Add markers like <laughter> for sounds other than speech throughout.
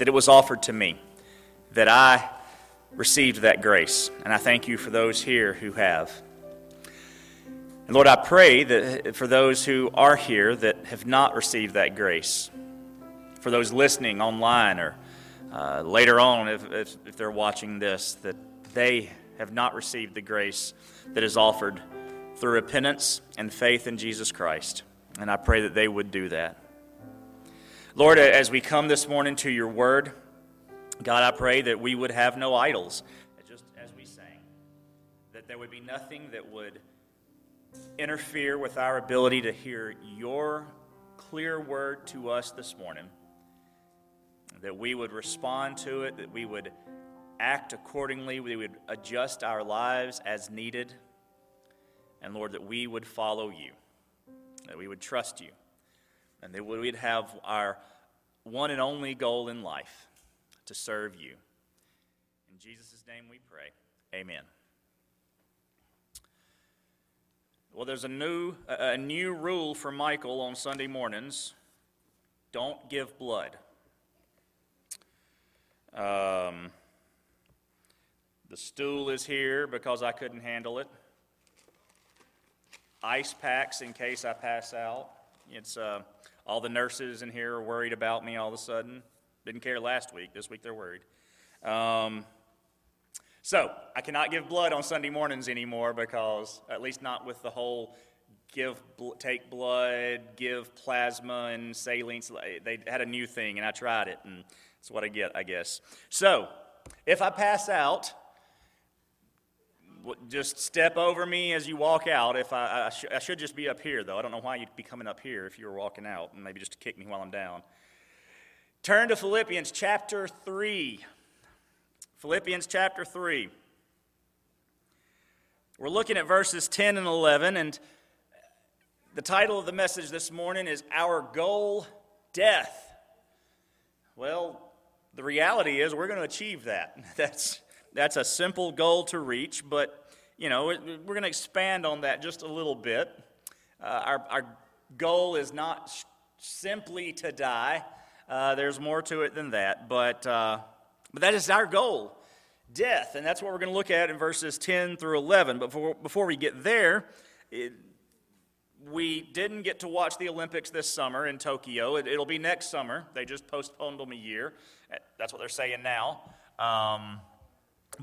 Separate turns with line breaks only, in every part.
that it was offered to me, that I received that grace. And I thank you for those here who have. And Lord, I pray that for those who are here that have not received that grace, for those listening online or uh, later on, if, if, if they're watching this, that they have not received the grace that is offered through repentance and faith in Jesus Christ. And I pray that they would do that. Lord, as we come this morning to your word, God, I pray that we would have no idols, just as we sang, that there would be nothing that would interfere with our ability to hear your clear word to us this morning, that we would respond to it, that we would act accordingly, we would adjust our lives as needed, and Lord, that we would follow you, that we would trust you and that we'd have our one and only goal in life to serve you. In Jesus' name we pray. Amen. Well, there's a new, a new rule for Michael on Sunday mornings don't give blood. Um, the stool is here because I couldn't handle it. Ice packs in case I pass out. It's uh, all the nurses in here are worried about me all of a sudden. Didn't care last week. This week they're worried. Um, so I cannot give blood on Sunday mornings anymore because, at least not with the whole give take blood, give plasma and saline. They had a new thing, and I tried it, and that's what I get, I guess. So if I pass out, just step over me as you walk out. If I, I, sh- I, should just be up here, though. I don't know why you'd be coming up here if you were walking out, and maybe just to kick me while I'm down. Turn to Philippians chapter 3. Philippians chapter 3. We're looking at verses 10 and 11, and the title of the message this morning is Our Goal Death. Well, the reality is we're going to achieve that. <laughs> That's that's a simple goal to reach, but you know, we're going to expand on that just a little bit. Uh, our, our goal is not sh- simply to die. Uh, there's more to it than that, but, uh, but that is our goal death. And that's what we're going to look at in verses 10 through 11. But before, before we get there, it, we didn't get to watch the Olympics this summer in Tokyo. It, will be next summer. They just postponed them a year. That's what they're saying now. Um,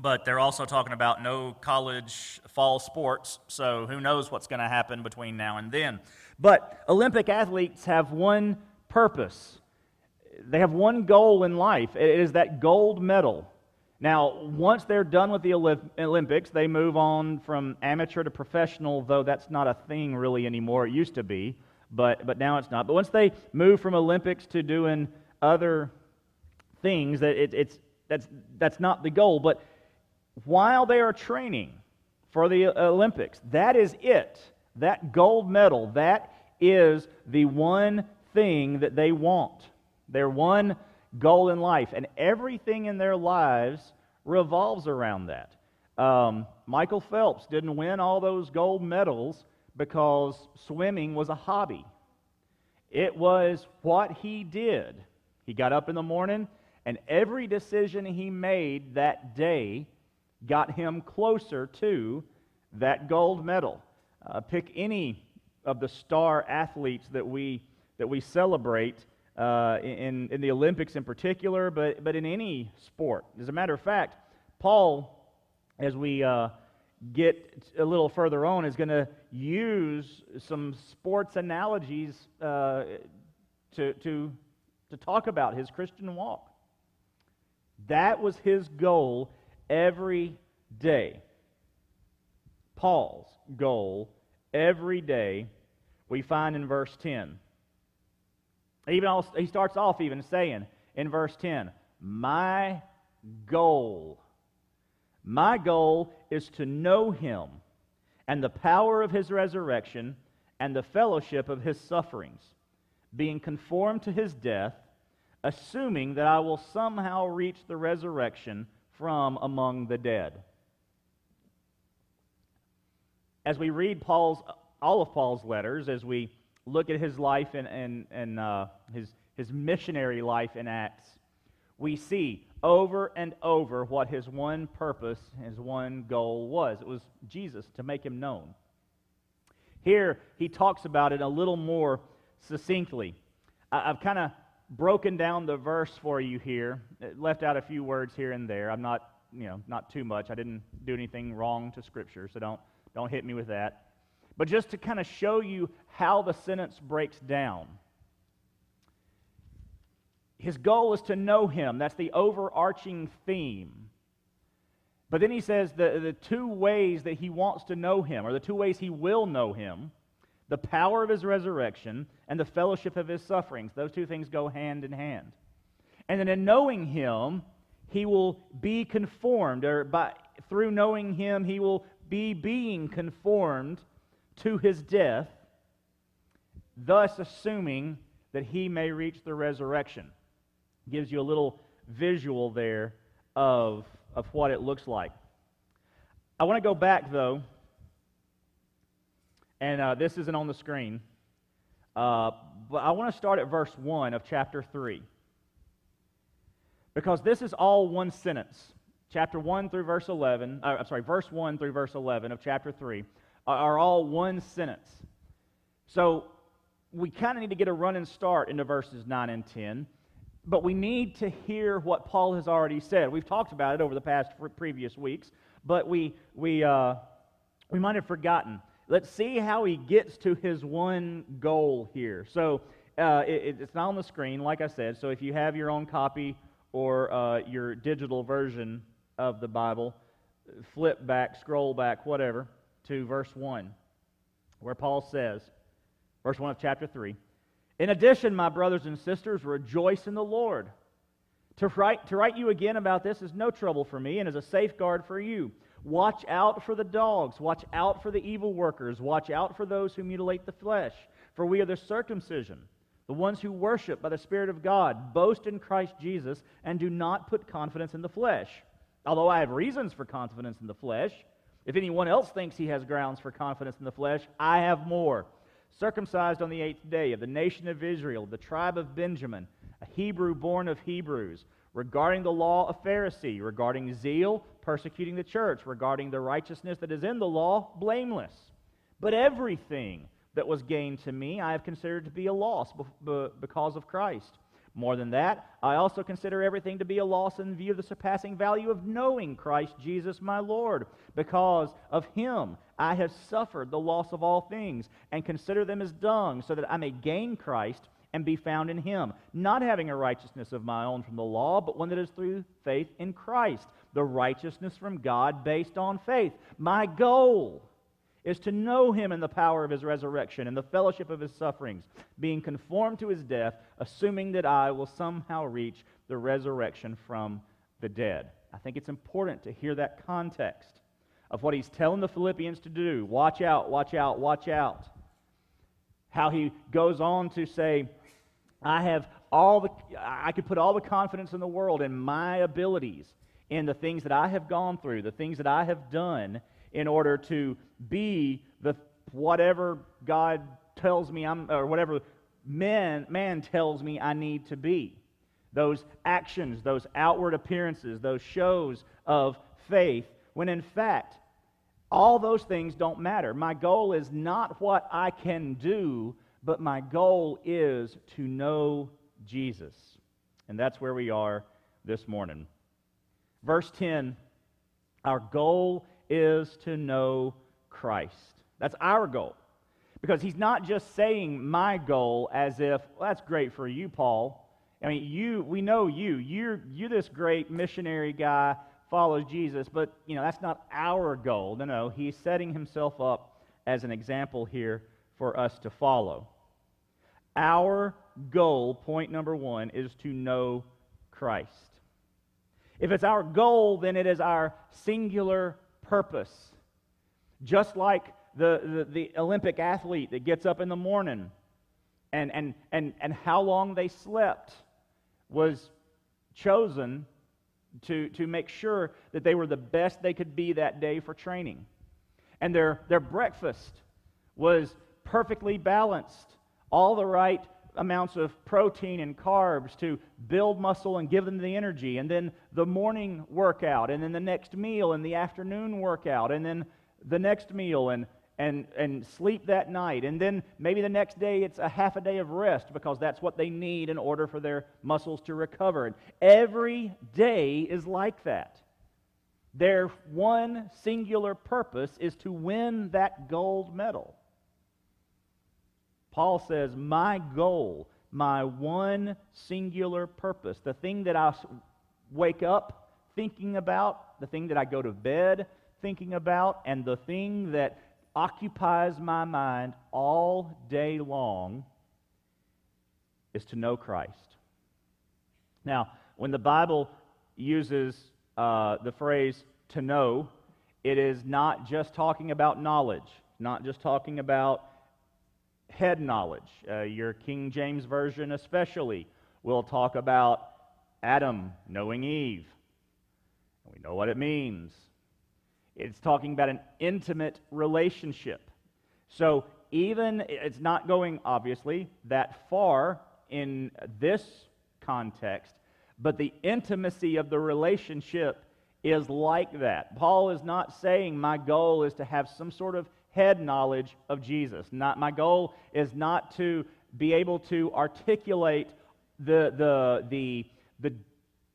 but they're also talking about no college fall sports, so who knows what's going to happen between now and then. But Olympic athletes have one purpose, they have one goal in life. It is that gold medal. Now, once they're done with the Olympics, they move on from amateur to professional, though that's not a thing really anymore. It used to be, but, but now it's not. But once they move from Olympics to doing other things, that it, it's, that's, that's not the goal. But while they are training for the Olympics. That is it. That gold medal, that is the one thing that they want. Their one goal in life. And everything in their lives revolves around that. Um, Michael Phelps didn't win all those gold medals because swimming was a hobby. It was what he did. He got up in the morning, and every decision he made that day got him closer to that gold medal. Uh, pick any of the star athletes that we, that we celebrate uh, in, in the Olympics in particular, but, but in any sport. As a matter of fact, Paul, as we uh, get a little further on, is going to use some sports analogies uh, to, to, to talk about his Christian walk. That was his goal every day. Paul's goal every day we find in verse 10. Even he starts off even saying in verse 10, My goal. My goal is to know him and the power of his resurrection and the fellowship of his sufferings, being conformed to his death, assuming that I will somehow reach the resurrection from among the dead. As we read Paul's, all of Paul's letters, as we look at his life and, and, and uh, his, his missionary life in Acts,
we see over and over what his one purpose, his one goal was. It was Jesus, to make him known. Here, he talks about it a little more succinctly. I've kind of broken down the verse for you here, it left out a few words here and there. I'm not, you know, not too much. I didn't do anything wrong to Scripture, so don't, don't hit me with that. But just to kind of show you how the sentence breaks down. His goal is to know him. That's the overarching theme. But then he says the, the two ways that he wants to know him, or the two ways he will know him, the power of his resurrection and the fellowship of his sufferings. Those two things go hand in hand. And then in knowing him, he will be conformed, or by, through knowing him, he will be being conformed to his death, thus assuming that he may reach the resurrection. Gives you a little visual there of, of what it looks like. I want to go back, though, and uh, this isn't on the screen, uh, but I want to start at verse 1 of chapter 3. Because this is all one sentence. Chapter 1 through verse 11, uh, I'm sorry, verse 1 through verse 11 of chapter 3 are, all one sentence. So we kind of need to get a running start into verses 9 and 10 but we need to hear what Paul has already said. We've talked about it over the past previous weeks, but we, we, uh, we might have forgotten. Let's see how he gets to his one goal here. So uh, it, it's not on the screen, like I said. So if you have your own copy or uh, your digital version of the Bible, flip back, scroll back, whatever, to verse 1, where Paul says, verse 1 of chapter 3. In addition, my brothers and sisters, rejoice in the Lord. To write, to write you again about this is no trouble for me and is a safeguard for you. Watch out for the dogs. Watch out for the evil workers. Watch out for those who mutilate the flesh. For we are the circumcision, the ones who worship by the Spirit of God, boast in Christ Jesus, and do not put confidence in the flesh. Although I have reasons for confidence in the flesh, if anyone else thinks he has grounds for confidence in the flesh, I have more circumcised on the eighth day, of the nation of Israel, the tribe of Benjamin, a Hebrew born of Hebrews, regarding the law, a Pharisee, regarding zeal, persecuting the church, regarding the righteousness that is in the law, blameless. But everything that was gained to me I have considered to be a loss because of Christ. More than that, I also consider everything to be a loss in view of the surpassing value of knowing Christ Jesus my Lord. Because of him I have suffered the loss of all things, and consider them as dung, so that I may gain Christ and be found in him, not having a righteousness of my own from the law, but one that is through faith in Christ, the righteousness from God based on faith. My goal is to know him in the power of his resurrection and the fellowship of his sufferings, being conformed to his death, assuming that I will somehow reach the resurrection from the dead. I think it's important to hear that context of what he's telling the Philippians to do. Watch out, watch out, watch out. How he goes on to say, I have all the, I could put all the confidence in the world in my abilities, in the things that I have gone through, the things that I have done in order to be the whatever God tells me I'm, or whatever man, man tells me I need to be. Those actions, those outward appearances, those shows of faith when in fact, all those things don't matter. My goal is not what I can do, but my goal is to know Jesus. And that's where we are this morning. Verse 10 Our goal is to know Christ. That's our goal. Because he's not just saying my goal as if, well, that's great for you, Paul. I mean, you, we know you. You're, you're this great missionary guy follows Jesus, but you know, that's not our goal. No, no, he's setting himself up as an example here for us to follow. Our goal, point number one, is to know Christ. If it's our goal, then it is our singular purpose. Just like the, the, the, Olympic athlete that gets up in the morning and, and, and, and how long they slept was chosen to, to make sure that they were the best they could be that day for training. And their, their breakfast was perfectly balanced, all the right amounts of protein and carbs to build muscle and give them the energy, and then the morning workout, and then the next meal, and the afternoon workout, and then the next meal, and and, and sleep that night. And then maybe the next day it's a half a day of rest because that's what they need in order for their muscles to recover. And every day is like that. Their one singular purpose is to win that gold medal. Paul says, My goal, my one singular purpose, the thing that I wake up thinking about, the thing that I go to bed thinking about, and the thing that occupies my mind all day long is to know Christ. Now, when the Bible uses uh, the phrase to know, it is not just talking about knowledge, not just talking about head knowledge. Uh, your King James Version, especially, will talk about Adam knowing Eve. We know what it means. It's talking about an intimate relationship. So, even it's not going, obviously, that far in this context, but the intimacy of the relationship is like that. Paul is not saying my goal is to have some sort of head knowledge of Jesus. Not, my goal is not to be able to articulate the, the, the, the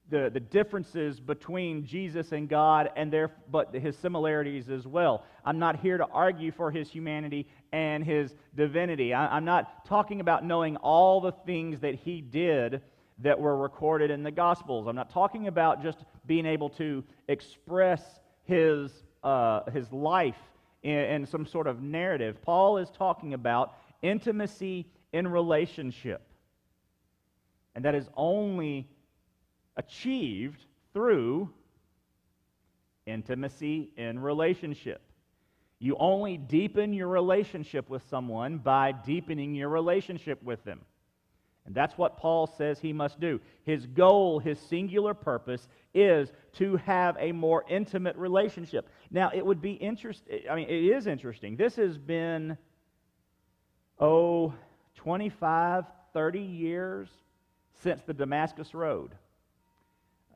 the, the differences between Jesus and God, and there, but his similarities as well. I'm not here to argue for his humanity and his divinity. I, I'm not talking about knowing all the things that he did that were recorded in the Gospels. I'm not talking about just being able to express his, uh, his life in, some sort of narrative. Paul is talking about intimacy in relationship. And that is only achieved through intimacy in relationship. You only deepen your relationship with someone by deepening your relationship with them. And that's what Paul says he must do. His goal, his singular purpose, is to have a more intimate relationship. Now, it would be interesting, I mean, it is interesting. This has been, oh, 25, 30 years since the Damascus Road.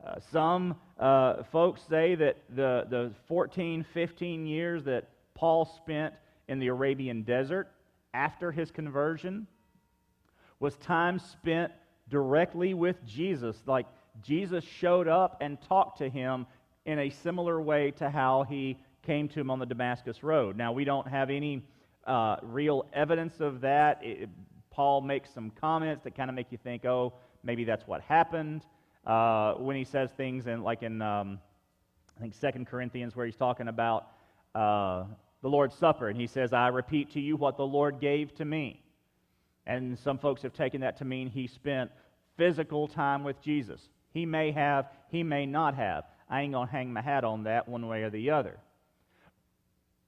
Uh, some uh, folks say that the, the 14, 15 years that Paul spent in the Arabian desert after his conversion was time spent directly with Jesus. Like Jesus showed up and talked to him in a similar way to how he came to him on the Damascus Road. Now, we don't have any uh, real evidence of that. It, Paul makes some comments that kind of make you think, oh, maybe that's what happened uh, when he says things in, like in, um, I think, Second Corinthians, where he's talking about uh, the Lord's Supper, and he says, I repeat to you what the Lord gave to me. And some folks have taken that to mean he spent physical time with Jesus. He may have, he may not have. I ain't going to hang my hat on that one way or the other.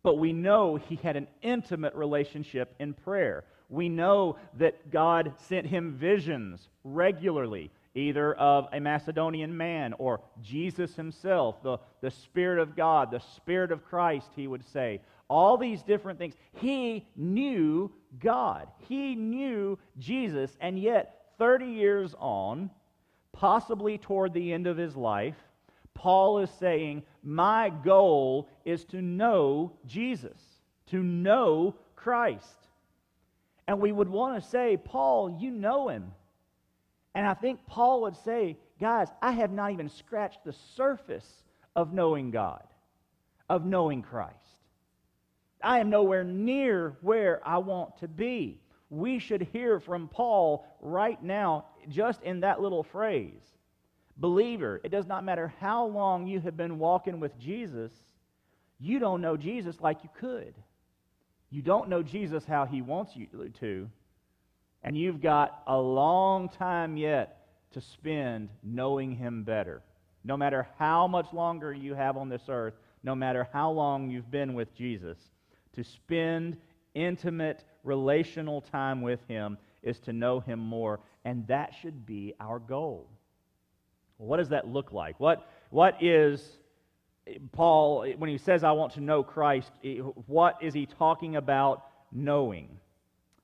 But we know he had an intimate relationship in prayer. We know that God sent him visions regularly either of a Macedonian man or Jesus himself, the, the Spirit of God, the Spirit of Christ, he would say. All these different things. He knew God, he knew Jesus, and yet 30 years on, possibly toward the end of his life, Paul is saying, My goal is to know Jesus, to know Christ. And we would want to say, Paul, you know him. And I think Paul would say, guys, I have not even scratched the surface of knowing God, of knowing Christ. I am nowhere near where I want to be. We should hear from Paul right now, just in that little phrase. Believer, it does not matter how long you have been walking with Jesus, you don't know Jesus like you could. You don't know Jesus how he wants you to. And you've got a long time yet to spend knowing Him better. No matter how much longer you have on this earth, no matter how long you've been with Jesus, to spend intimate relational time with Him is to know Him more. And that should be our goal. what does that look like? What, what is Paul, when he says, I want to know Christ, what is he talking about knowing?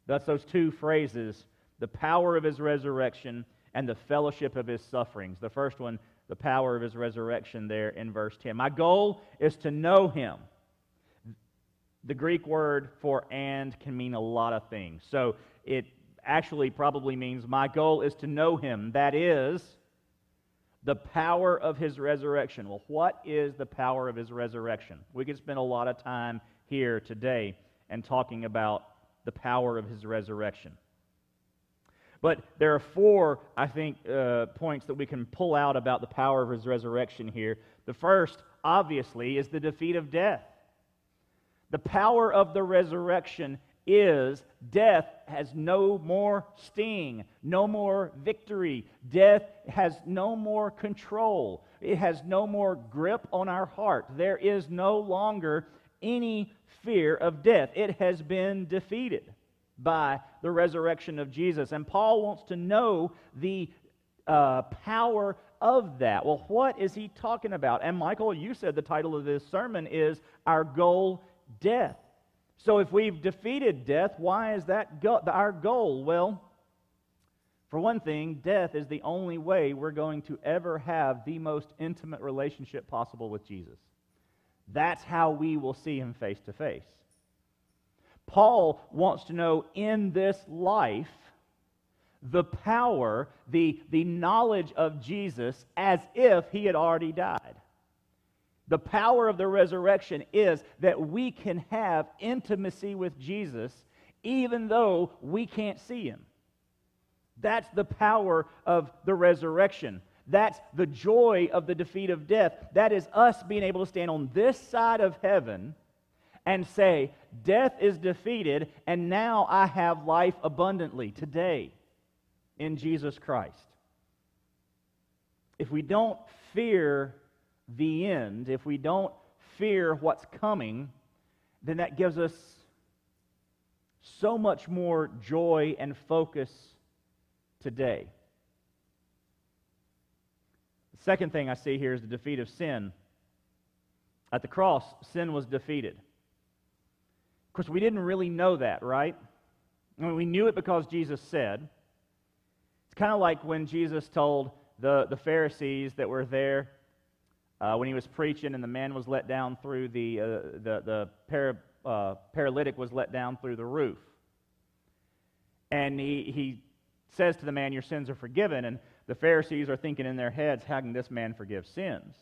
That's those two phrases the power of his resurrection, and the fellowship of his sufferings. The first one, the power of his resurrection, there in verse 10. My goal is to know him. The Greek word for and can mean a lot of things. So it actually probably means my goal is to know him. That is, the power of his resurrection. Well, what is the power of his resurrection? We could spend a lot of time here today and talking about the power of his resurrection. But there are four, I think, uh, points that we can pull out about the power of his resurrection here. The first, obviously, is the defeat of death. The power of the resurrection is death has no more sting, no more victory. Death has no more control. It has no more grip on our heart. There is no longer any fear of death. It has been defeated by the resurrection of Jesus. And Paul wants to know the uh, power of that. Well, what is he talking about? And Michael, you said the title of this sermon is Our Goal Death. So if we've defeated death, why is that go- our goal? Well, for one thing, death is the only way we're going to ever have the most intimate relationship possible with Jesus. That's how we will see him face to face. Paul wants to know in this life the power, the, the knowledge of Jesus as if he had already died. The power of the resurrection is that we can have intimacy with Jesus even though we can't see him. That's the power of the resurrection. That's the joy of the defeat of death. That is us being able to stand on this side of heaven and say, Death is defeated, and now I have life abundantly today in Jesus Christ. If we don't fear the end, if we don't fear what's coming, then that gives us so much more joy and focus today. The second thing I see here is the defeat of sin. At the cross, sin was defeated. Of course, we didn't really know that, right? I mean, we knew it because Jesus said. It's kind of like when Jesus told the, the Pharisees that were there uh, when he was preaching and the man was let down through the, uh, the, the para, uh, paralytic was let down through the roof. And he, he says to the man, Your sins are forgiven. And the Pharisees are thinking in their heads, How can this man forgive sins?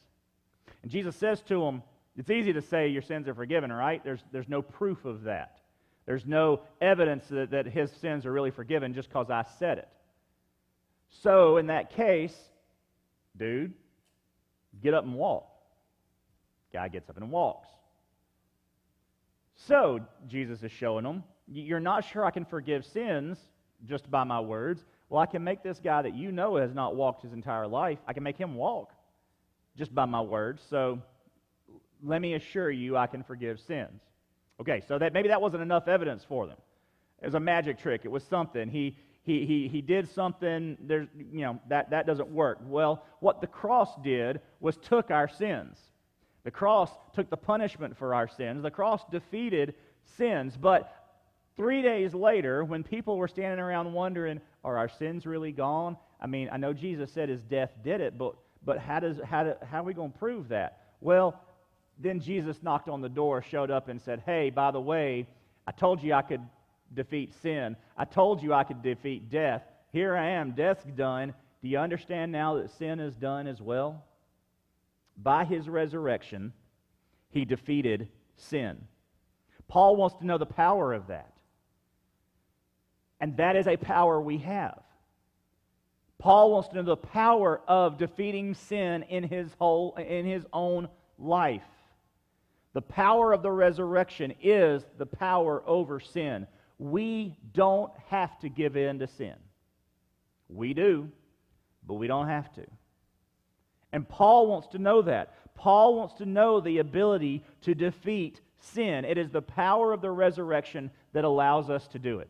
And Jesus says to them, It's easy to say your sins are forgiven, right? There's, there's no proof of that. There's no evidence that, that his sins are really forgiven just because I said it. So, in that case, dude, Get up and walk. Guy gets up and walks. So, Jesus is showing them, you're not sure I can forgive sins just by my words. Well, I can make this guy that you know has not walked his entire life, I can make him walk just by my words. So, let me assure you I can forgive sins. Okay, so that maybe that wasn't enough evidence for them. It was a magic trick. It was something. He he, he, he did something, there's, you know, that, that doesn't work. Well, what the cross did was took our sins. The cross took the punishment for our sins. The cross defeated sins. But three days later, when people were standing around wondering, are our sins really gone? I mean, I know Jesus said his death did it, but, but how, does, how, do, how are we going to prove that? Well, then Jesus knocked on the door, showed up, and said, Hey, by the way, I told you I could defeat sin. I told you I could defeat death. Here I am. Death's done. Do you understand now that sin is done as well? By his resurrection, he defeated sin. Paul wants to know the power of that. And that is a power we have. Paul wants to know the power of defeating sin in his whole in his own life. The power of the resurrection is the power over sin we don't have to give in to sin. We do, but we don't have to. And Paul wants to know that. Paul wants to know the ability to defeat sin. It is the power of the resurrection that allows us to do it.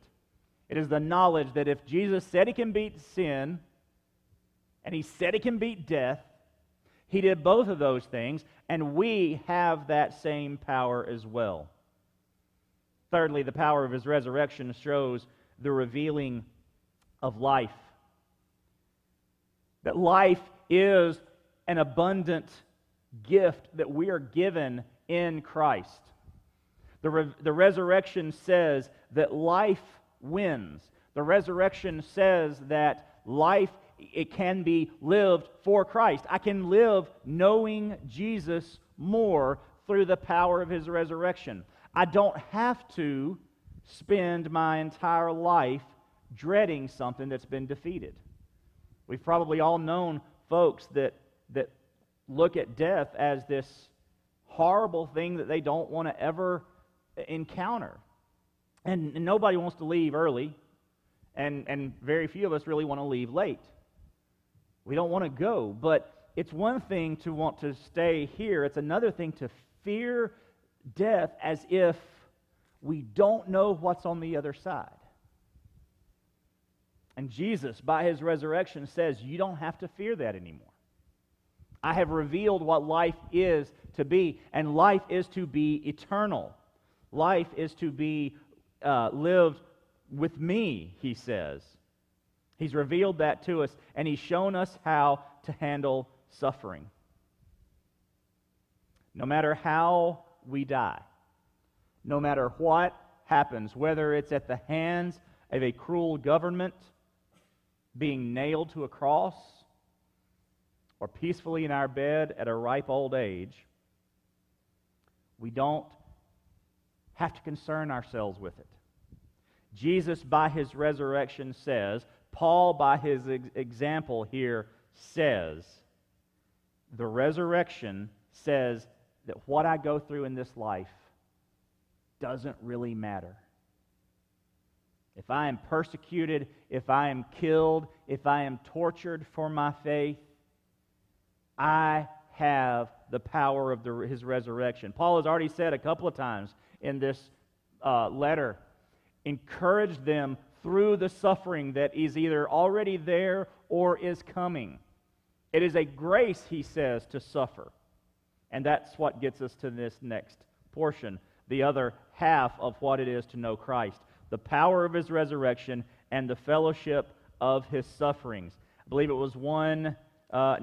It is the knowledge that if Jesus said he can beat sin, and he said he can beat death, he did both of those things, and we have that same power as well. Thirdly, the power of his resurrection shows the revealing of life. That life is an abundant gift that we are given in Christ. The, re- the resurrection says that life wins. The resurrection says that life it can be lived for Christ. I can live knowing Jesus more through the power of his resurrection. I don't have to spend my entire life dreading something that's been defeated. We've probably all known folks that, that look at death as this horrible thing that they don't want to ever encounter. And, and nobody wants to leave early, and, and very few of us really want to leave late. We don't want to go, but it's one thing to want to stay here, it's another thing to fear death as if we don't know what's on the other side. And Jesus, by his resurrection, says, You don't have to fear that anymore. I have revealed what life is to be, and life is to be eternal. Life is to be uh, lived with me, he says. He's revealed that to us, and he's shown us how to handle suffering. No matter how we die, no matter what happens, whether it's at the hands of a cruel government, being nailed to a cross, or peacefully in our bed at a ripe old age, we don't have to concern ourselves with it. Jesus, by his resurrection, says, Paul, by his ex- example here, says, the resurrection says that what I go through in this life doesn't really matter. If I am persecuted, if I am killed, if I am tortured for my faith, I have the power of the, his resurrection. Paul has already said a couple of times in this uh, letter encourage them through the suffering that is either already there or is coming. It is a grace, he says, to suffer. And that's what gets us to this next portion, the other half of what it is to know Christ the power of his resurrection and the fellowship of his sufferings. I believe it was 119, uh,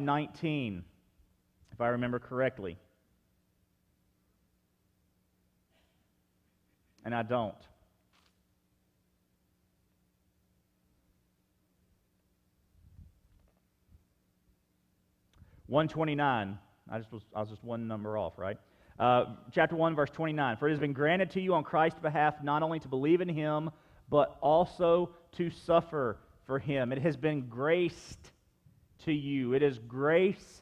if I remember correctly. And I don't. 129. I just was, I was just one number off, right? Uh, chapter 1, verse 29. For it has been granted to you on Christ's behalf not only to believe in him, but also to suffer for him. It has been graced to you. It is grace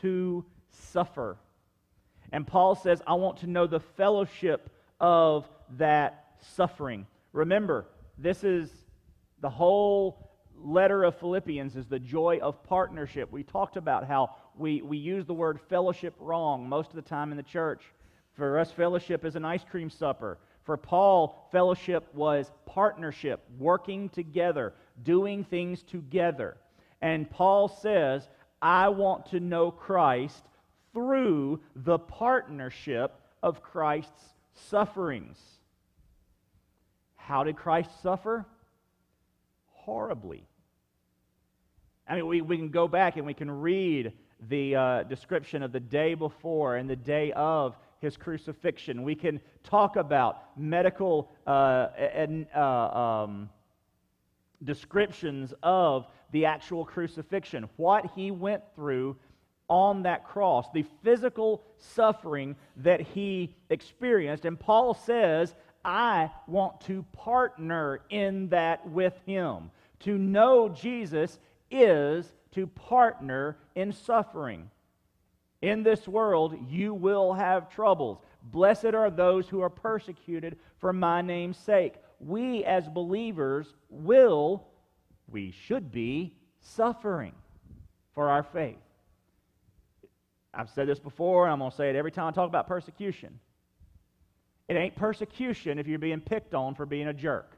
to suffer. And Paul says, I want to know the fellowship of that suffering. Remember, this is the whole letter of Philippians is the joy of partnership. We talked about how we, we use the word fellowship wrong most of the time in the church. For us, fellowship is an ice cream supper. For Paul, fellowship was partnership, working together, doing things together. And Paul says, I want to know Christ through the partnership of Christ's sufferings. How did Christ suffer? Horribly. I mean, we, we can go back and we can read the uh, description of the day before and the day of his crucifixion. We can talk about medical uh, and, uh, um, descriptions of the actual crucifixion, what he went through on that cross, the physical suffering that he experienced. And Paul says, I want to partner in that with him. To know Jesus is to partner in suffering. In this world, you will have troubles. Blessed are those who are persecuted for my name's sake. We, as believers, will, we should be, suffering for our faith. I've said this before, and I'm going to say it every time I talk about persecution. It ain't persecution if you're being picked on for being a jerk.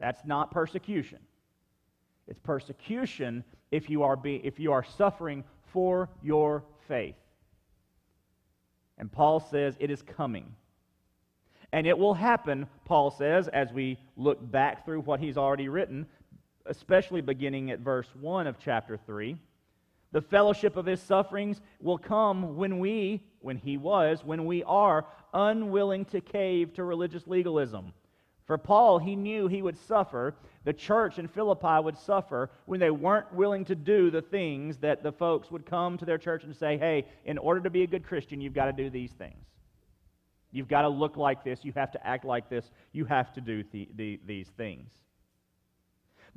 That's not persecution. It's persecution if you are, be, if you are suffering for your faith. And Paul says it is coming. And it will happen, Paul says, as we look back through what he's already written, especially beginning at verse 1 of chapter 3. The fellowship of his sufferings will come when we, when he was, when we are unwilling to cave to religious legalism. For Paul, he knew he would suffer. The church in Philippi would suffer when they weren't willing to do the things that the folks would come to their church and say, hey, in order to be a good Christian, you've got to do these things. You've got to look like this. You have to act like this. You have to do the, the, these things.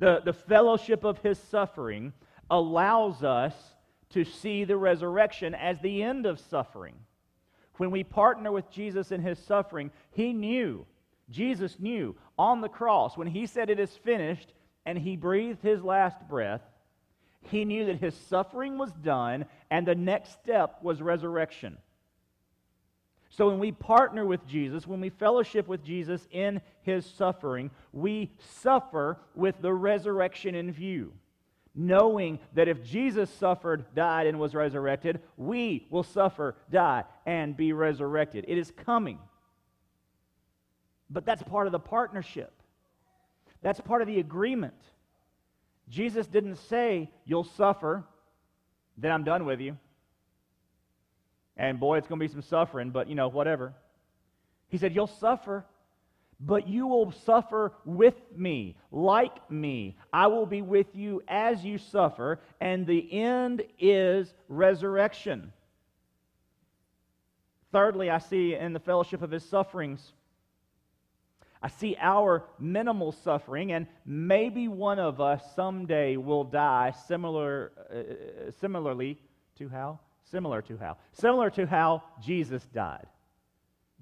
The, the fellowship of his suffering allows us to see the resurrection as the end of suffering. When we partner with Jesus in his suffering, he knew Jesus knew on the cross, when he said, It is finished, and he breathed his last breath, he knew that his suffering was done, and the next step was resurrection. So when we partner with Jesus, when we fellowship with Jesus in his suffering, we suffer with the resurrection in view. Knowing that if Jesus suffered, died, and was resurrected, we will suffer, die, and be resurrected. It is coming. But that's part of the partnership, that's part of the agreement. Jesus didn't say, You'll suffer, then I'm done with you. And boy, it's going to be some suffering, but you know, whatever. He said, You'll suffer, but you will suffer with me, like me. I will be with you as you suffer, and the end is resurrection. Thirdly, I see in the fellowship of his sufferings I see our minimal suffering, and maybe one of us someday will die similar, uh, similarly to how? Similar to how? Similar to how Jesus died.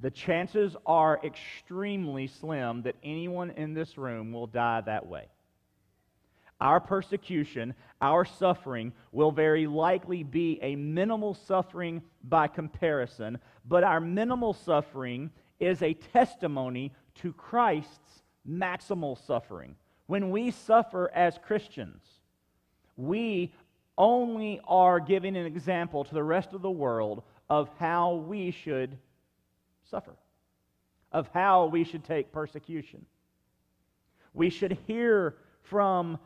The chances are extremely slim that anyone in this room will die that way. Our persecution, our suffering, will very likely be a minimal suffering by comparison, but our minimal suffering is a testimony to Christ's maximal suffering. When we suffer as Christians, we only are giving an example to the rest of the world of how we should suffer, of how we should take persecution. We should hear from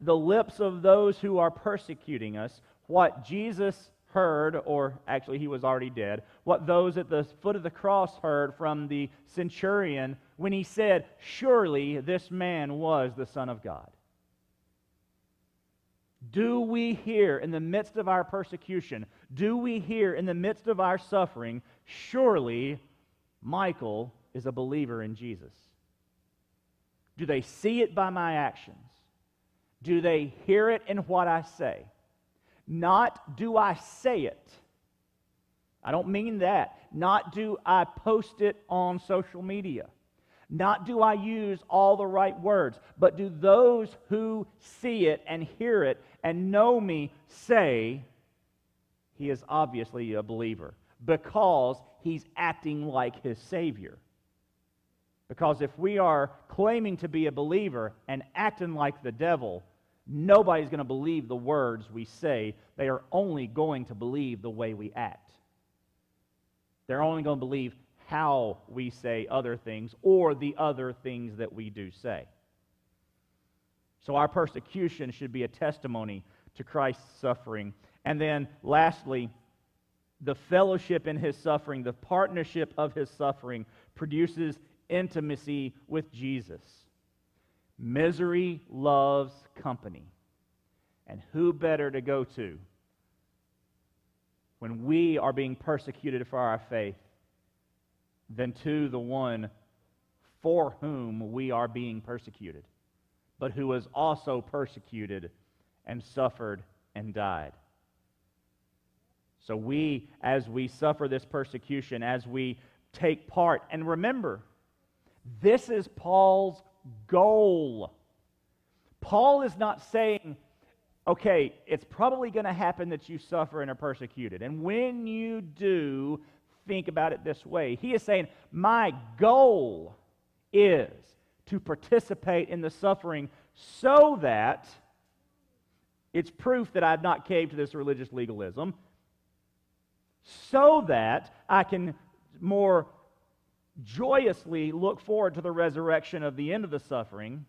the lips of those who are persecuting us what Jesus heard, or actually he was already dead, what those at the foot of the cross heard from the centurion when he said, Surely this man was the Son of God. Do we hear in the midst of our persecution, do we hear in the midst of our suffering, surely Michael is a believer in Jesus? Do they see it by my actions? Do they hear it in what I say? Not do I say it. I don't mean that. Not do I post it on social media. Not do I use all the right words, but do those who see it and hear it and know me say, he is obviously a believer because he's acting like his Savior. Because if we are claiming to be a believer and acting like the devil, Nobody's going to believe the words we say. They are only going to believe the way we act. They're only going to believe how we say other things or the other things that we do say. So our persecution should be a testimony to Christ's suffering. And then, lastly, the fellowship in his suffering, the partnership of his suffering, produces intimacy with Jesus. Misery loves company. And who better to go to when we are being persecuted for our faith than to the one for whom we are being persecuted, but who was also persecuted and suffered and died? So, we, as we suffer this persecution, as we take part, and remember, this is Paul's goal. Paul is not saying, okay, it's probably going to happen that you suffer and are persecuted. And when you do, think about it this way. He is saying, my goal is to participate in the suffering so that it's proof that I've not caved to this religious legalism, so that I can more joyously look forward to the resurrection of the end of the suffering,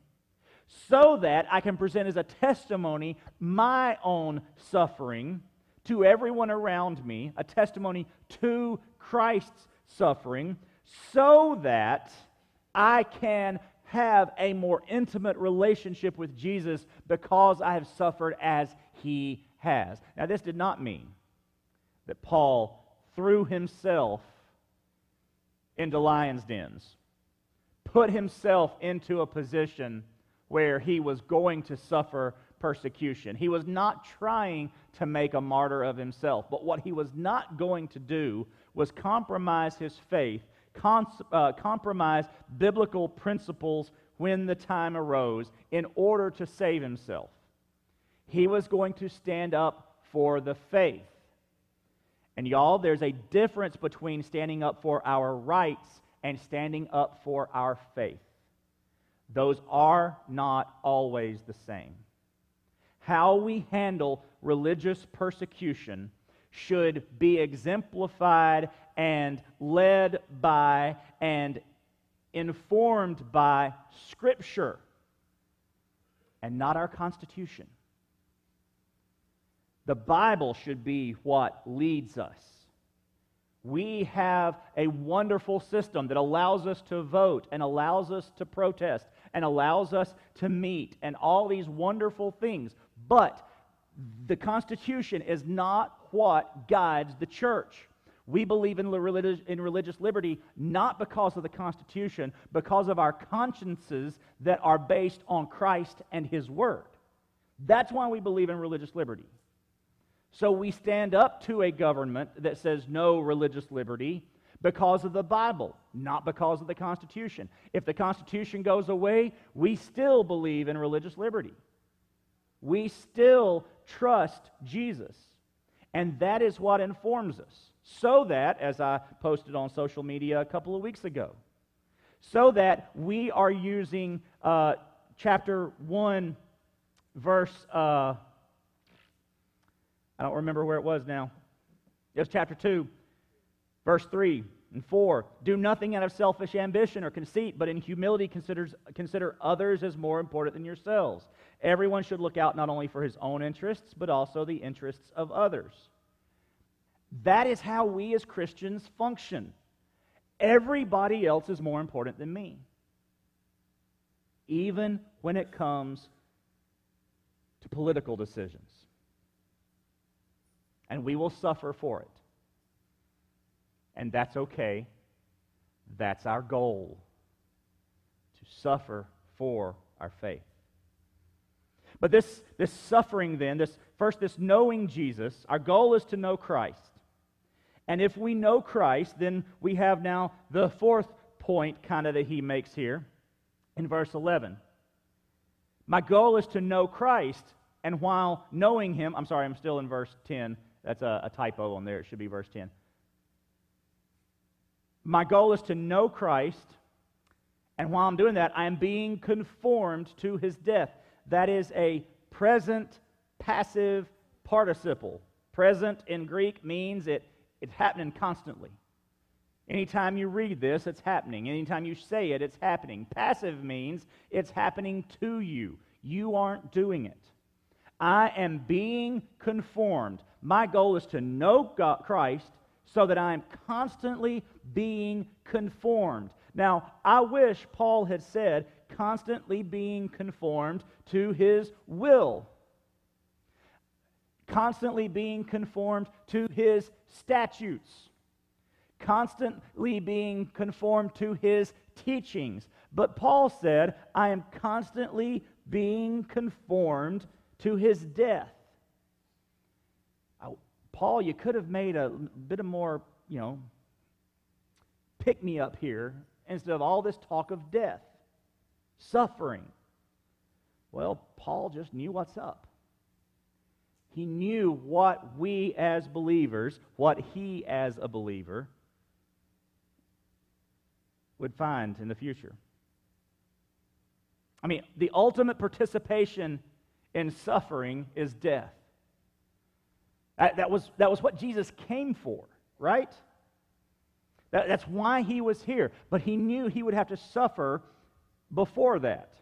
so that I can present as a testimony my own suffering to everyone around me, a testimony to Christ's suffering, so that I can have a more intimate relationship with Jesus because I have suffered as he has. Now, this did not mean that Paul threw himself into lions' dens, put himself into a position where he was going to suffer persecution. He was not trying to make a martyr of himself, but what he was not going to do was compromise his faith, cons- uh, compromise biblical principles when the time arose in order to save himself. He was going to stand up for the faith. And y'all, there's a difference between standing up for our rights and standing up for our faith. Those are not always the same. How we handle religious persecution should be exemplified and led by and informed by Scripture and not our Constitution. The Bible should be what leads us. We have a wonderful system that allows us to vote and allows us to protest and allows us to meet and all these wonderful things. But the Constitution is not what guides the church. We believe in, religious, in religious liberty not because of the Constitution, because of our consciences that are based on Christ and His Word. That's why we believe in religious liberty. So we stand up to a government that says no religious liberty because of the Bible, not because of the Constitution. If the Constitution goes away, we still believe in religious liberty. We still trust Jesus. And that is what informs us so that, as I posted on social media a couple of weeks ago, so that we are using uh, chapter 1, verse, uh, I don't remember where it was now. It was chapter 2, verse 3 and 4. Do nothing out of selfish ambition or conceit, but in humility considers, consider others as more important than yourselves. Everyone should look out not only for his own interests, but also the interests of others. That is how we as Christians function. Everybody else is more important than me, even when it comes to political decisions. And we will suffer for it. And that's okay. That's our goal to suffer for our faith. But this, this suffering, then, this first, this knowing Jesus, our goal is to know Christ. And if we know Christ, then we have now the fourth point kind of that he makes here in verse 11. My goal is to know Christ, and while knowing him, I'm sorry, I'm still in verse 10. That's a, a typo on there. It should be verse 10. My goal is to know Christ, and while I'm doing that, I am being conformed to his death. That is a present passive participle. Present in Greek means it it's happening constantly. Anytime you read this, it's happening. Anytime you say it, it's happening. Passive means it's happening to you. You aren't doing it. I am being conformed. My goal is to know God, Christ so that I am constantly being conformed. Now, I wish Paul had said, constantly being conformed to his will constantly being conformed to his statutes, constantly being conformed to his teachings. But Paul said, I am constantly being conformed to his death. Paul, you could have made a bit of more, you know, pick me up here instead of all this talk of death, suffering. Well, Paul just knew what's up. He knew what we as believers, what he as a believer, would find in the future. I mean, the ultimate participation in suffering is death. That, that, was, that was what Jesus came for, right? That, that's why he was here. But he knew he would have to suffer before that.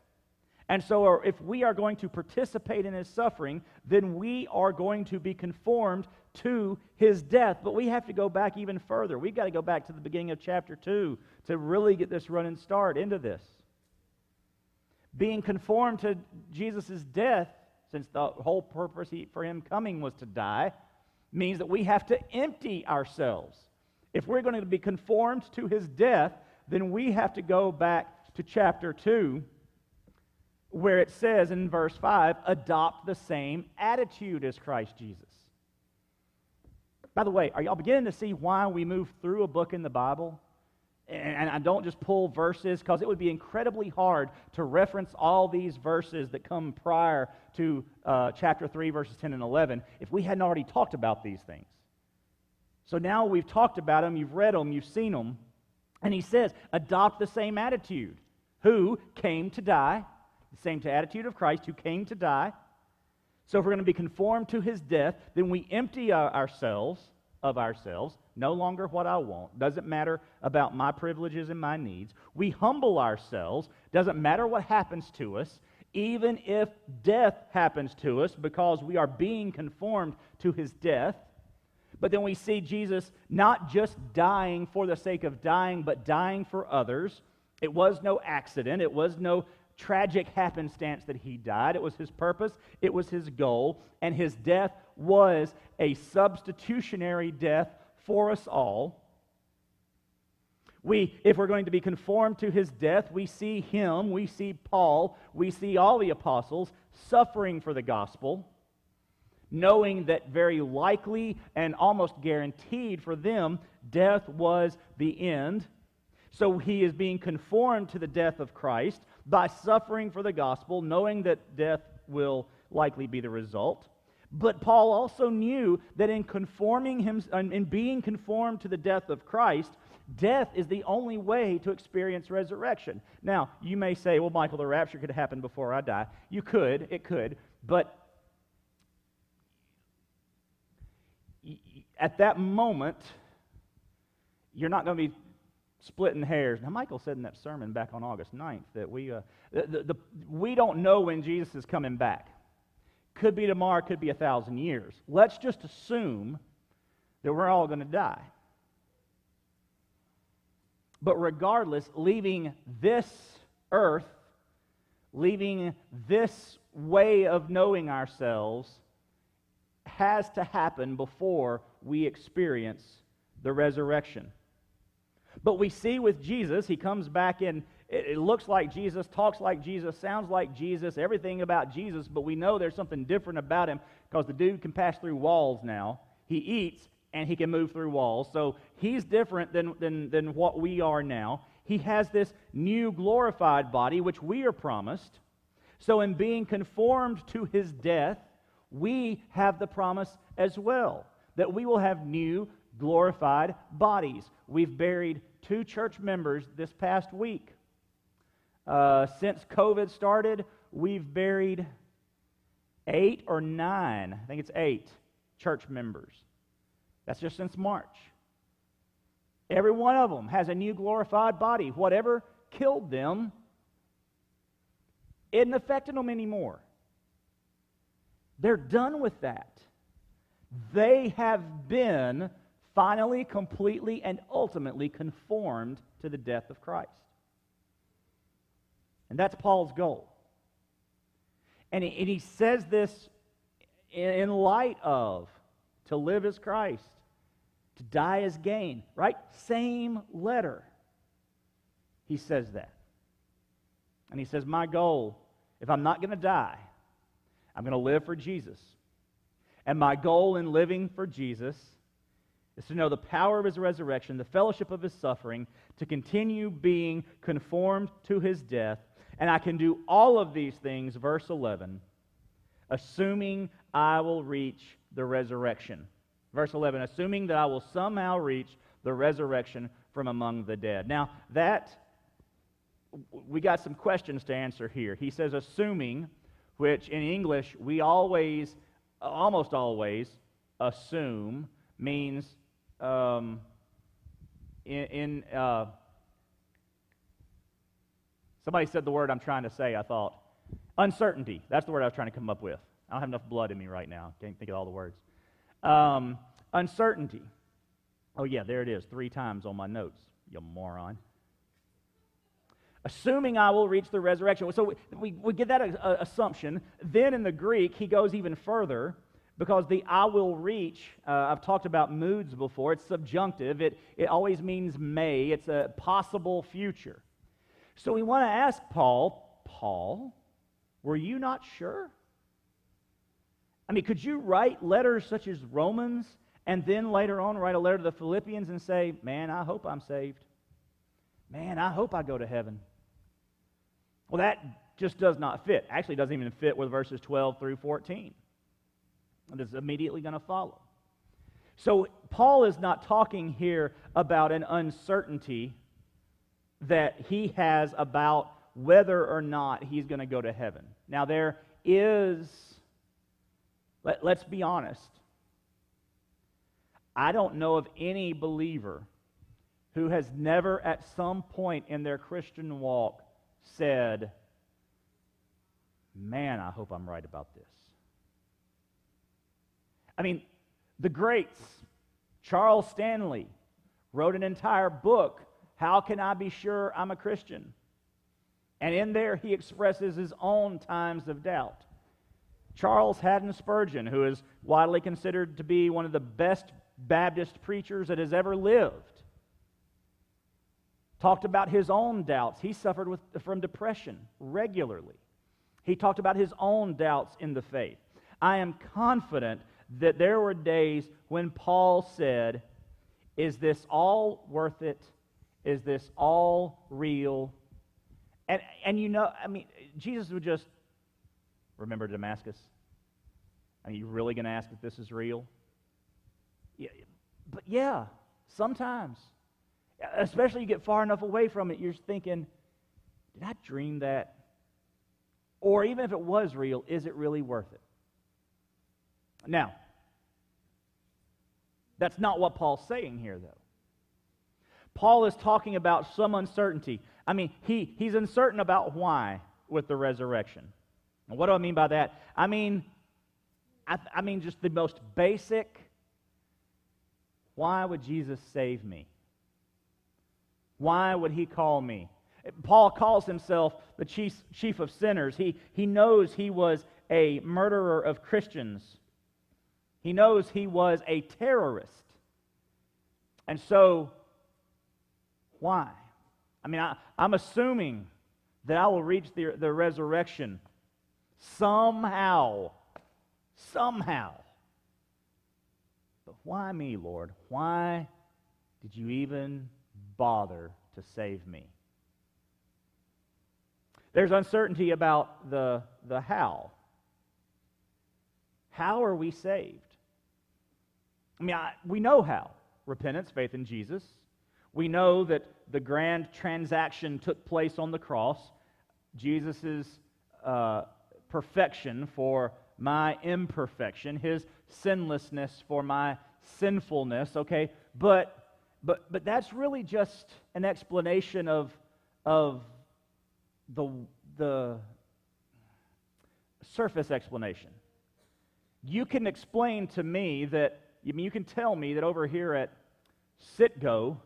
And so, uh, if we are going to participate in his suffering, then we are going to be conformed to his death. But we have to go back even further. We've got to go back to the beginning of chapter 2 to really get this running start into this. Being conformed to Jesus' death, since the whole purpose for him coming was to die, means that we have to empty ourselves. If we're going to be conformed to his death, then we have to go back to chapter 2 where it says in verse 5 adopt the same attitude as Christ Jesus. By the way, are y'all beginning to see why we move through a book in the Bible? And I don't just pull verses because it would be incredibly hard to reference all these verses that come prior to uh, chapter 3, verses 10 and 11 if we hadn't already talked about these things. So now we've talked about them, you've read them, you've seen them. And he says, adopt the same attitude. Who came to die the same attitude of Christ who came to die. So if we're going to be conformed to his death, then we empty ourselves of ourselves. No longer what I want. Doesn't matter about my privileges and my needs. We humble ourselves. Doesn't matter what happens to us. Even if death happens to us because we are being conformed to his death. But then we see Jesus not just dying for the sake of dying, but dying for others. It was no accident. It was no tragic happenstance that he died. It was his purpose, it was his goal, and his death was a substitutionary death for us all. We, if we're going to be conformed to his death, we see him, we see Paul, we see all the apostles suffering for the gospel, knowing that very likely and almost guaranteed for them, death was the end. So he is being conformed to the death of Christ by suffering for the gospel, knowing that death will likely be the result. But Paul also knew that in conforming him, in being conformed to the death of Christ, death is the only way to experience resurrection. Now, you may say, well, Michael, the rapture could happen before I die. You could, it could, but at that moment, you're not going to be splitting hairs. Now, Michael said in that sermon back on August 9th that we, uh, the, the, we don't know when Jesus is coming back. Could be tomorrow, could be a thousand years. Let's just assume that we're all going to die. But regardless, leaving this earth, leaving this way of knowing ourselves, has to happen before we experience the resurrection. But we see with Jesus, he comes back in, it, looks like Jesus, talks like Jesus, sounds like Jesus, everything about Jesus, but we know there's something different about him because the dude can pass through walls now. He eats and he can move through walls. So he's different than, than, than what we are now. He has this new glorified body, which we are promised. So, in being conformed to his death, we have the promise as well that we will have new glorified bodies. We've buried two church members this past week. Uh, since COVID started, we've buried eight or nine, I think it's eight, church members. That's just since March. Every one of them has a new glorified body. Whatever killed them isn't affecting them anymore. They're done with that. They have been finally, completely, and ultimately conformed to the death of Christ. And that's Paul's goal. And he, and he says this in, in light of to live as Christ, to die as gain, right? Same letter. He says that. And he says, My goal, if I'm not going to die, I'm going to live for Jesus. And my goal in living for Jesus is to know the power of his resurrection, the fellowship of his suffering, to continue being conformed to his death. And I can do all of these things, verse 11, assuming I will reach the resurrection. Verse 11, assuming that I will somehow reach the resurrection from among the dead. Now, that, we got some questions to answer here. He says, assuming, which in English we always, almost always, assume means um, in, in uh, somebody said the word I'm trying to say, I thought. Uncertainty. That's the word I was trying to come up with. I don't have enough blood in me right now. Can't think of all the words. Um, uncertainty. Oh, yeah, there it is, three times on my notes, you moron. Assuming I will reach the resurrection. So we, we, get that a, a assumption. Then in the Greek, he goes even further because the I will reach, uh, I've talked about moods before, it's subjunctive. It, it always means may, it's a possible future. So we want to ask Paul, Paul, were you not sure? I mean, could you write letters such as Romans and then later on write a letter to the Philippians and say, Man, I hope I'm saved. Man, I hope I go to heaven. Well, that just does not fit. Actually, doesn't even fit with verses 12 through 14. It is immediately going to follow. So, Paul is not talking here about an uncertainty that he has about whether or not he's going to go to heaven. Now, there is, let, let's be honest, I don't know of any believer who has never at some point in their Christian walk said, Man, I hope I'm right about this. I mean, the greats, Charles Stanley, wrote an entire book, How Can I Be Sure I'm a Christian? And in there, he expresses his own times of doubt. Charles Haddon Spurgeon, who is widely considered to be one of the best Baptist preachers that has ever lived, talked about his own doubts. He suffered with, from depression regularly. He talked about his own doubts in the faith. I am confident that there were days when Paul said, Is this all worth it? Is this all real? And, and you know, I mean, Jesus would just remember Damascus. Are you really going to ask if this is real? Yeah, but yeah, sometimes. Especially you get far enough away from it, you're thinking, did I dream that? Or even if it was real, is it really worth it? Now, that's not what Paul's saying here, though. Paul is talking about some uncertainty. I mean, he, he's uncertain about why with the resurrection. And what do I mean by that? I mean, I, I mean just the most basic why would Jesus save me? Why would he call me? Paul calls himself the chief, chief of sinners. He, he knows he was a murderer of Christians. He knows he was a terrorist. And so, why? I mean, I, am assuming that I will reach the, the resurrection somehow. Somehow. But why me, Lord? Why did you even bother to save me? There's uncertainty about the, the how. How are we saved? I mean, I, we know how repentance, faith in Jesus. We know that the grand transaction took place on the cross. Jesus' uh, perfection for my imperfection, his sinlessness for my sinfulness, okay? But, but, but that's really just an explanation of, of the, the surface explanation. You can explain to me that I mean, you can tell me that over here at Citgo,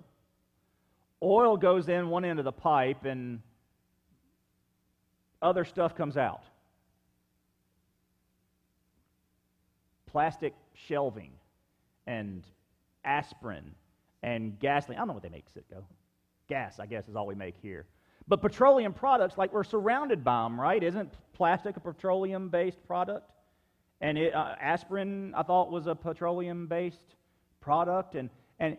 oil goes in one end of the pipe and other stuff comes out. Plastic shelving and aspirin and gasoline. I don't know what they make Citgo. Gas, I guess, is all we make here. But petroleum products, like we're surrounded by them, right? Isn't plastic a petroleum based product? And it, uh, aspirin, I thought, was a petroleum based product. And, and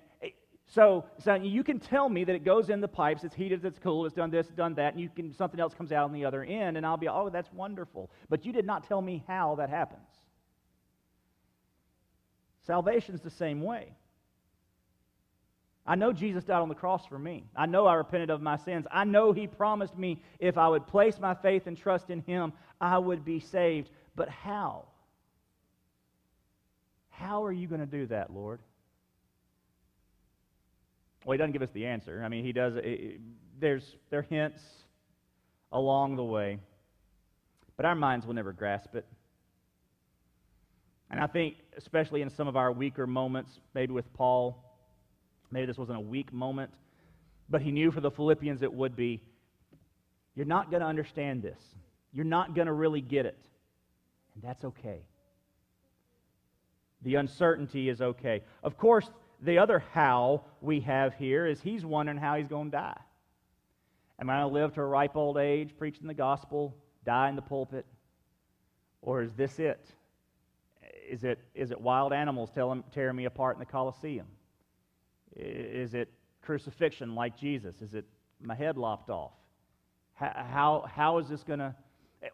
so, so you can tell me that it goes in the pipes, it's heated, it's cooled, it's done this, done that, and you can, something else comes out on the other end, and I'll be, oh, that's wonderful. But you did not tell me how that happens. Salvation's the same way. I know Jesus died on the cross for me. I know I repented of my sins. I know He promised me if I would place my faith and trust in Him, I would be saved. But how? How are you going to do that, Lord? Well, he doesn't give us the answer. I mean, he does. It, there's there are hints along the way. but our minds will never grasp it. And I think, especially in some of our weaker moments, maybe with Paul, maybe this wasn't a weak moment, but he knew for the Philippians it would be. You're not going to understand this. You're not going to really get it. And that's okay. The uncertainty is okay. Of course, the other how we have here is he's wondering how he's going to die. Am I going to live to a ripe old age, preaching the gospel, die in the pulpit? Or is this it? Is it, is it wild animals telling, tearing me apart in the Colosseum? Is it crucifixion like Jesus? Is it my head lopped off? How, how, is this going to,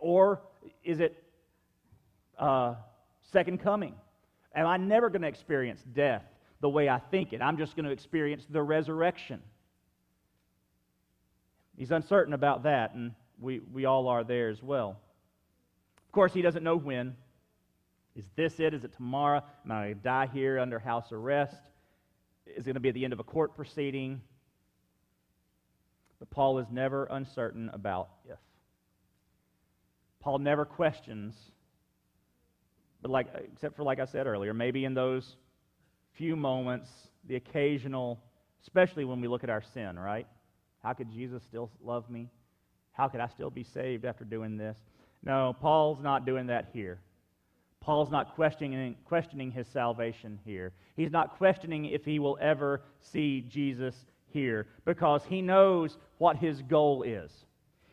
or is it uh, second coming? Am I never going to experience death the way I think it? I'm just going to experience the resurrection. He's uncertain about that, and we, we all are there as well. Of course, he doesn't know when. Is this it? Is it tomorrow? Am I going to die here under house arrest? Is it going to be at the end of a court proceeding? But Paul is never uncertain about if. Paul never questions, but like except for like I said earlier, maybe in those few moments, the occasional, especially when we look at our sin, right? How could Jesus still love me? How could I still be saved after doing this? No, Paul's not doing that here. Paul's not questioning, questioning his salvation here. He's not questioning if he will ever see Jesus here because he knows what his goal is.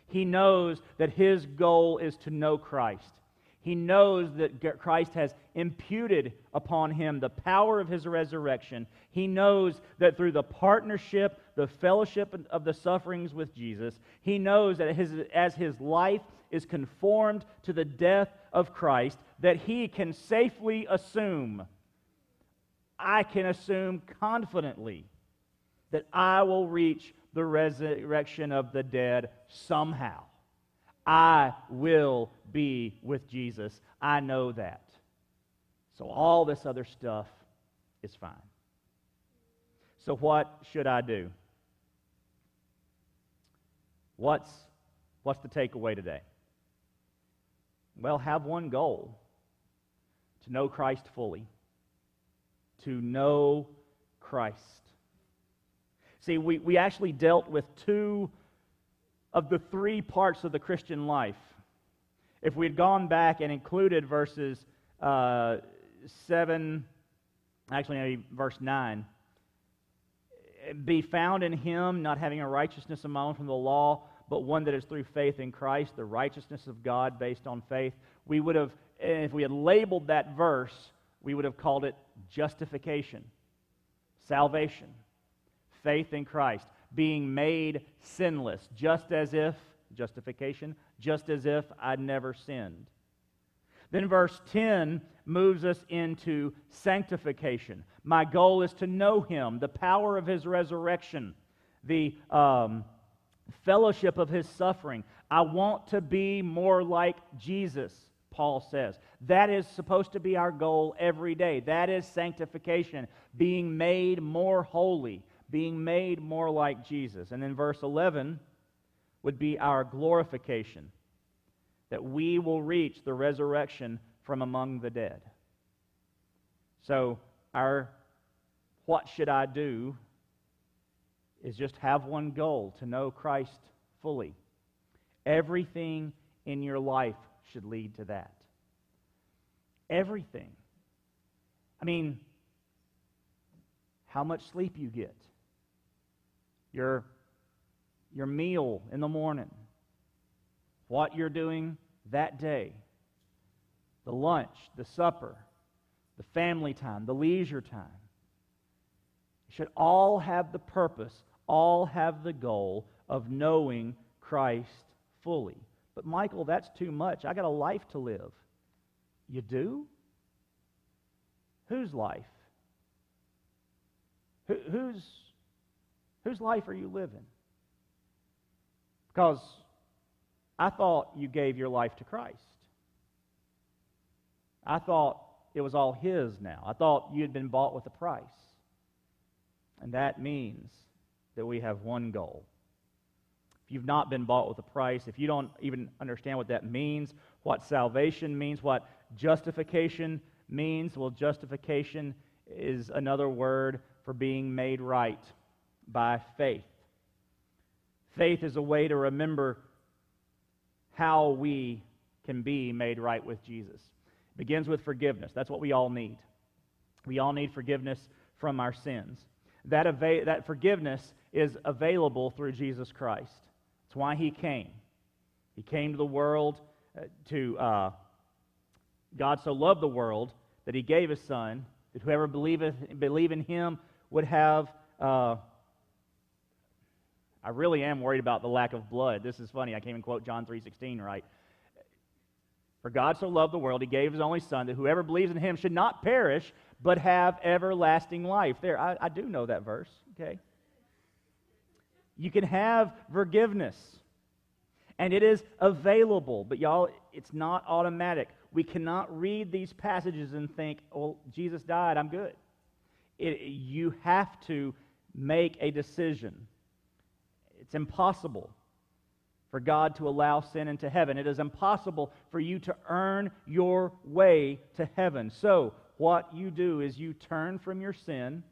He knows that his goal is to know Christ. He knows that Christ has imputed upon him the power of his resurrection. He knows that through the partnership, the fellowship of the sufferings with Jesus, he knows that his, as his life is conformed to the death of Christ, that he can safely assume, I can assume confidently, that I will reach the resurrection of the dead somehow. I will be with Jesus. I know that. So all this other stuff is fine. So, what should I do? What's, what's the takeaway today? Well, have one goal to know Christ fully, to know Christ. See, we, we actually dealt with two of the three parts of the Christian life. If we had gone back and included verses uh, 7, actually, maybe verse 9, be found in him, not having a righteousness of my own from the law, but one that is through faith in Christ, the righteousness of God based on faith. We would have, eh, if we had labeled that verse, we would have called it justification, salvation, faith in Christ being made sinless, just as if, justification, just as if I'd never sinned. Then verse 10 moves us into sanctification. My goal is to know him, the power of his resurrection, the um, fellowship of his suffering. I want to be more like Jesus, Paul says. That is supposed to be our goal every day. That is sanctification, being made more holy being made more like Jesus. And then verse 11 would be our glorification, that we will reach the resurrection from among the dead. So, our what should I do is just have one goal to know Christ fully. Everything in your life should lead to that. Everything. I mean, how much sleep you get, your, your meal in the morning, what you're doing that day, the lunch, the supper, the family time, the leisure time. should all have the purpose, all have the goal of knowing Christ fully. But, Michael, that's too much. I got a life to live. You do? Whose life? Who, whose Whose life are you living? Because I thought you gave your life to Christ. I thought it was all His now. I thought you had been bought with a price. And that means that we have one goal. If you've not been bought with a price, if you don't even understand what that means, what salvation means, what justification means. Well, justification is another word for being made right by faith. Faith is a way to remember how we can be made right with Jesus. It begins with forgiveness. That's what we all need. We all need forgiveness from our sins. That, ava- that forgiveness is available through Jesus Christ. That's why he came. He came to the world uh, to, uh, God so loved the world that he gave his son, that whoever believeth, believe in him would have, uh, I really am worried about the lack of blood. This is funny. I can't even quote John 3.16 right. For God so loved the world, he gave his only son, that whoever believes in him should not perish, but have everlasting life. There, I, I do know that verse, okay? You can have forgiveness, and it is available, but y'all, it's not automatic. We cannot read these passages and think, well, Jesus died, I'm good. It, you have to make a decision. It's impossible for God to allow sin into heaven. It is impossible for you to earn your way to heaven. So, what you do is you turn from your sin,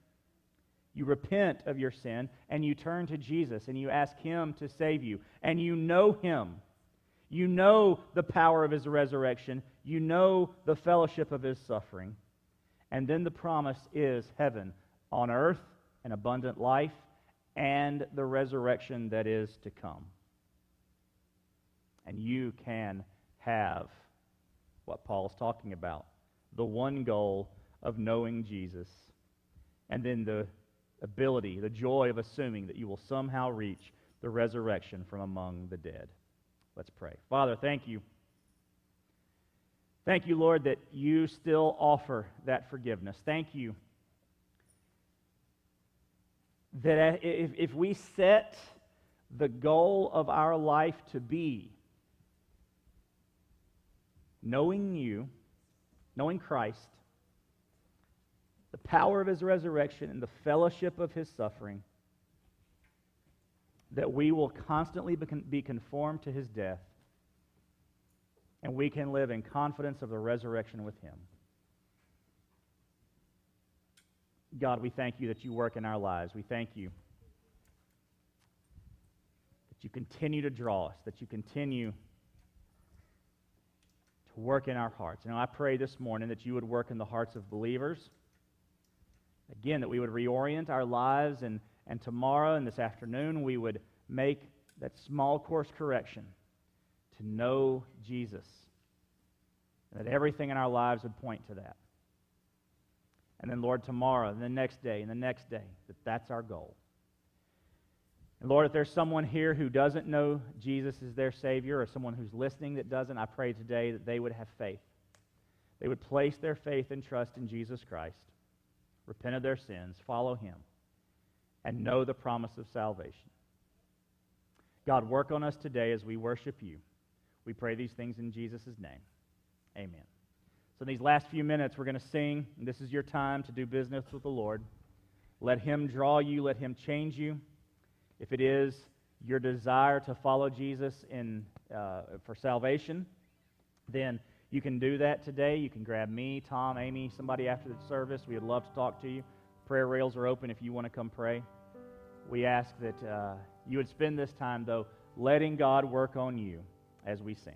you repent of your sin, and you turn to Jesus and you ask Him to save you. And you know Him. You know the power of His resurrection. You know the fellowship of His suffering. And then the promise is heaven on earth, an abundant life, and the resurrection that is to come. And you can have what Paul's talking about the one goal of knowing Jesus, and then the ability, the joy of assuming that you will somehow reach the resurrection from among the dead. Let's pray. Father, thank you. Thank you, Lord, that you still offer that forgiveness. Thank you that if, if we set the goal of our life to be knowing you, knowing Christ, the power of his resurrection, and the fellowship of his suffering, that we will constantly be conformed to his death, and we can live in confidence of the resurrection with him. God, we thank you that you work in our lives. We thank you that you continue to draw us, that you continue to work in our hearts. And I pray this morning that you would work in the hearts of believers. Again, that we would reorient our lives, and, and tomorrow and this afternoon we would make that small course correction to know Jesus. And that everything in our lives would point to that. And then, Lord, tomorrow, and the next day, and the next day, that that's our goal. And Lord, if there's someone here who doesn't know Jesus is their Savior, or someone who's listening that doesn't, I pray today that they would have faith. They would place their faith and trust in Jesus Christ, repent of their sins, follow Him, and know the promise of salvation. God, work on us today as we worship you. We pray these things in Jesus' name. Amen. So, in these last few minutes, we're going to sing. This is your time to do business with the Lord. Let Him draw you, let Him change you. If it is your desire to follow Jesus in, uh, for salvation, then you can do that today. You can grab me, Tom, Amy, somebody after the service. We would love to talk to you. Prayer rails are open if you want to come pray. We ask that uh, you would spend this time, though, letting God work on you as we sing.